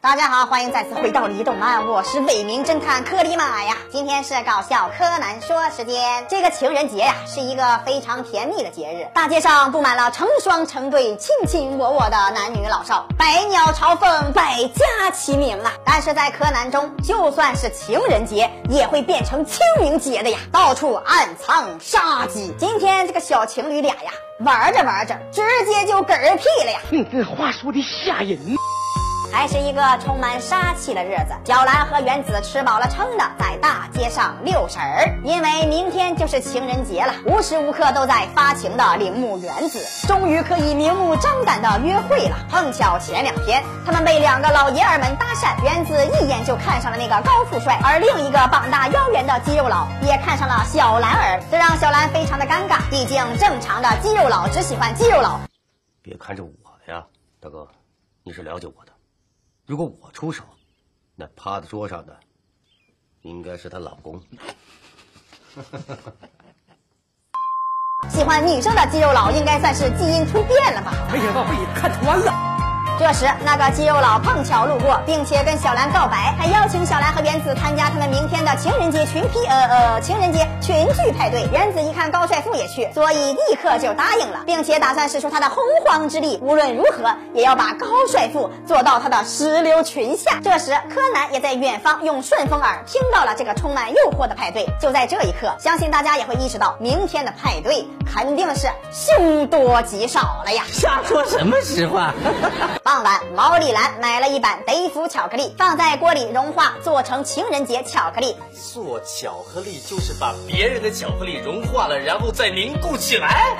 大家好，欢迎再次回到李动漫，我是伪名侦探柯里马呀。今天是搞笑柯南说时间。这个情人节呀，是一个非常甜蜜的节日，大街上布满了成双成对、卿卿我我的男女老少，百鸟朝凤，百家齐鸣啊。但是在柯南中，就算是情人节，也会变成清明节的呀，到处暗藏杀机。今天这个小情侣俩呀，玩着玩着，直接就嗝屁了呀。你这话说的吓人。还是一个充满杀气的日子。小兰和原子吃饱了撑的，在大街上遛神儿，因为明天就是情人节了，无时无刻都在发情的铃木原子，终于可以明目张胆的约会了。碰巧前两天，他们被两个老爷儿们搭讪，原子一眼就看上了那个高富帅，而另一个膀大腰圆的肌肉佬也看上了小兰儿，这让小兰非常的尴尬。毕竟正常的肌肉佬只喜欢肌肉佬。别看着我呀，大哥，你是了解我的。如果我出手，那趴在桌上的应该是她老公。喜欢女生的肌肉佬应该算是基因突变了吧？没想到被你看穿了。这时，那个肌肉佬碰巧路过，并且跟小兰告白，还邀请小兰和原子参加他们明天的情人节群批呃呃情人节群聚派对。原子一看高帅富也去，所以立刻就答应了，并且打算使出他的洪荒之力，无论如何也要把高帅富做到他的石榴裙下。这时，柯南也在远方用顺风耳听到了这个充满诱惑的派对。就在这一刻，相信大家也会意识到，明天的派对肯定是凶多吉少了呀！瞎说什么实话？傍晚，毛利兰买了一板德芙巧克力，放在锅里融化，做成情人节巧克力。做巧克力就是把别人的巧克力融化了，然后再凝固起来。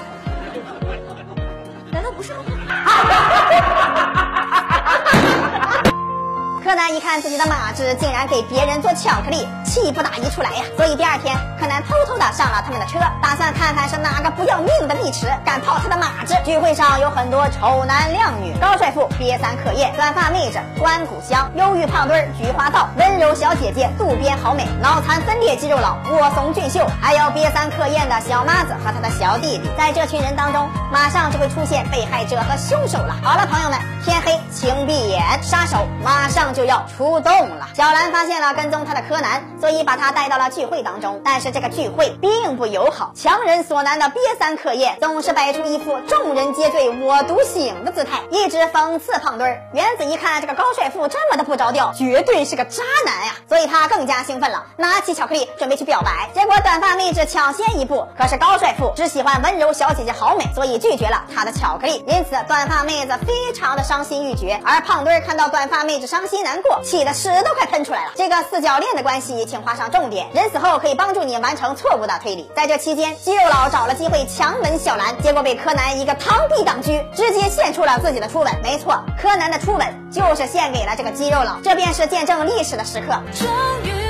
难道不是吗？柯南一看自己的马子竟然给别人做巧克力，气不打一处来呀！所以第二天，柯南偷偷的上了他们的车，打算看看是哪个不要命的碧池敢泡他的马子。聚会上有很多丑男靓女，高帅富、瘪三可叶、短发妹子、关谷香、忧郁胖墩、菊花道、温柔小姐姐、渡边好美、脑残分裂肌肉佬、卧松俊秀，还有瘪三可厌的小妈子和他的小弟弟。在这群人当中，马上就会出现被害者和凶手了。好了，朋友们，天黑请闭眼，杀手马上。就要出动了。小兰发现了跟踪她的柯南，所以把他带到了聚会当中。但是这个聚会并不友好，强人所难的瘪三可厌总是摆出一副众人皆醉我独醒的姿态，一直讽刺胖墩儿。原子一看这个高帅富这么的不着调，绝对是个渣男呀，所以他更加兴奋了，拿起巧克力准备去表白。结果短发妹子抢先一步，可是高帅富只喜欢温柔小姐姐好美，所以拒绝了他的巧克力。因此短发妹子非常的伤心欲绝，而胖墩儿看到短发妹子伤心。难过，气的屎都快喷出来了。这个四角恋的关系，请画上重点。人死后可以帮助你完成错误的推理。在这期间，肌肉佬找了机会强吻小兰，结果被柯南一个螳臂挡车，直接献出了自己的初吻。没错，柯南的初吻就是献给了这个肌肉佬。这便是见证历史的时刻。终于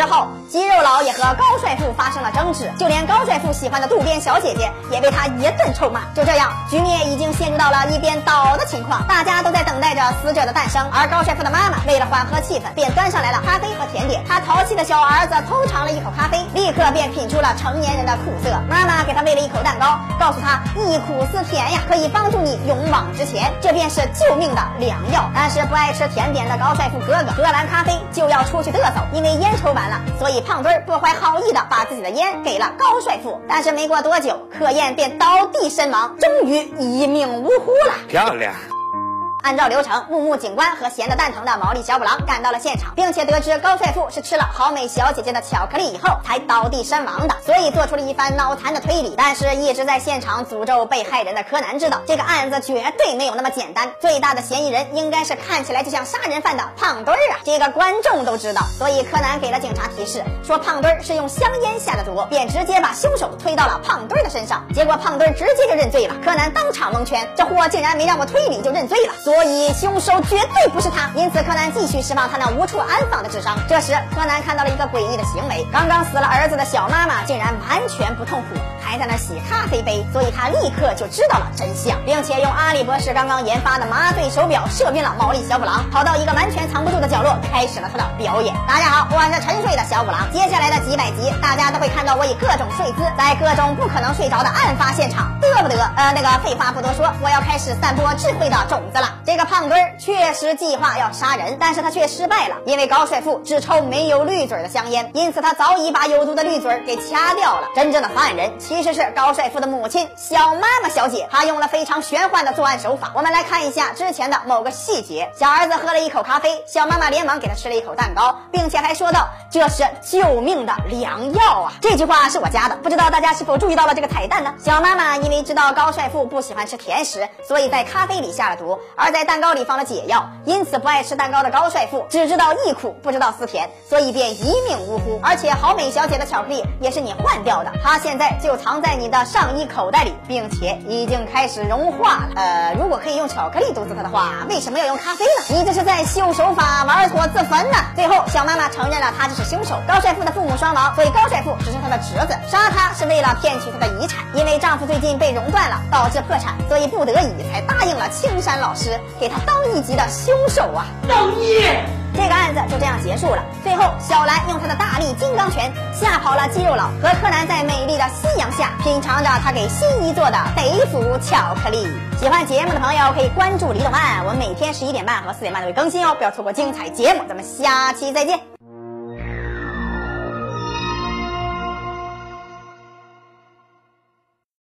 之后，肌肉佬也和高帅富发生了争执，就连高帅富喜欢的渡边小姐姐也被他一顿臭骂。就这样，局面已经陷入到了一边倒的情况，大家都在等待着死者的诞生。而高帅富的妈妈为了缓和气氛，便端上来了咖啡和甜点。他淘气的小儿子偷尝了一口咖啡，立刻便品出了成年人的苦涩。妈妈给他喂了一口蛋糕，告诉他忆苦思甜呀，可以帮助你勇往直前，这便是救命的良药。但是不爱吃甜点的高帅富哥哥喝完咖啡就要出去嘚瑟，因为烟抽完。所以胖墩儿不怀好意的把自己的烟给了高帅富，但是没过多久，柯燕便倒地身亡，终于一命呜呼了。漂亮。按照流程，木木警官和闲得蛋疼的毛利小五郎赶到了现场，并且得知高帅富是吃了好美小姐姐的巧克力以后才倒地身亡的，所以做出了一番脑残的推理。但是，一直在现场诅咒被害人的柯南知道，这个案子绝对没有那么简单，最大的嫌疑人应该是看起来就像杀人犯的胖墩儿啊！这个观众都知道，所以柯南给了警察提示，说胖墩儿是用香烟下的毒，便直接把凶手推到了胖墩儿的身上。结果胖墩儿直接就认罪了，柯南当场蒙圈，这货竟然没让我推理就认罪了。所以凶手绝对不是他。因此，柯南继续释放他那无处安放的智商。这时，柯南看到了一个诡异的行为：刚刚死了儿子的小妈妈竟然完全不痛苦，还在那洗咖啡杯。所以他立刻就知道了真相，并且用阿里博士刚刚研发的麻醉手表射晕了毛利小五郎，跑到一个完全藏不住的角落，开始了他的表演。大家好，我是沉睡的小五郎。接下来的几百集，大家都会看到我以各种睡姿，在各种不可能睡着的案发现场，嘚不得？呃，那个废话不多说，我要开始散播智慧的种子了。这个胖墩儿确实计划要杀人，但是他却失败了，因为高帅富只抽没有绿嘴的香烟，因此他早已把有毒的绿嘴给掐掉了。真正的犯人其其实是高帅富的母亲小妈妈小姐，她用了非常玄幻的作案手法。我们来看一下之前的某个细节：小儿子喝了一口咖啡，小妈妈连忙给他吃了一口蛋糕，并且还说道：“这是救命的良药啊！”这句话是我加的，不知道大家是否注意到了这个彩蛋呢？小妈妈因为知道高帅富不喜欢吃甜食，所以在咖啡里下了毒，而在蛋糕里放了解药，因此不爱吃蛋糕的高帅富只知道忆苦，不知道思甜，所以便一命呜呼。而且好美小姐的巧克力也是你换掉的，她现在就藏藏在你的上衣口袋里，并且已经开始融化了。呃，如果可以用巧克力毒死他的话，为什么要用咖啡呢？你这是在秀手法，玩火自焚呢！最后，小妈妈承认了他就是凶手。高帅富的父母双亡，所以高帅富只是他的侄子，杀他是为了骗取他的遗产。因为丈夫最近被熔断了，导致破产，所以不得已才答应了青山老师，给他当一级的凶手啊！造孽！这个案子就这样结束了。最后，小兰用她的大力金刚拳吓跑了肌肉佬，和柯南在美丽的夕阳下品尝着他给新一做的北府巧克力。喜欢节目的朋友可以关注李董案，我们每天十一点半和四点半都会更新哦，不要错过精彩节目。咱们下期再见。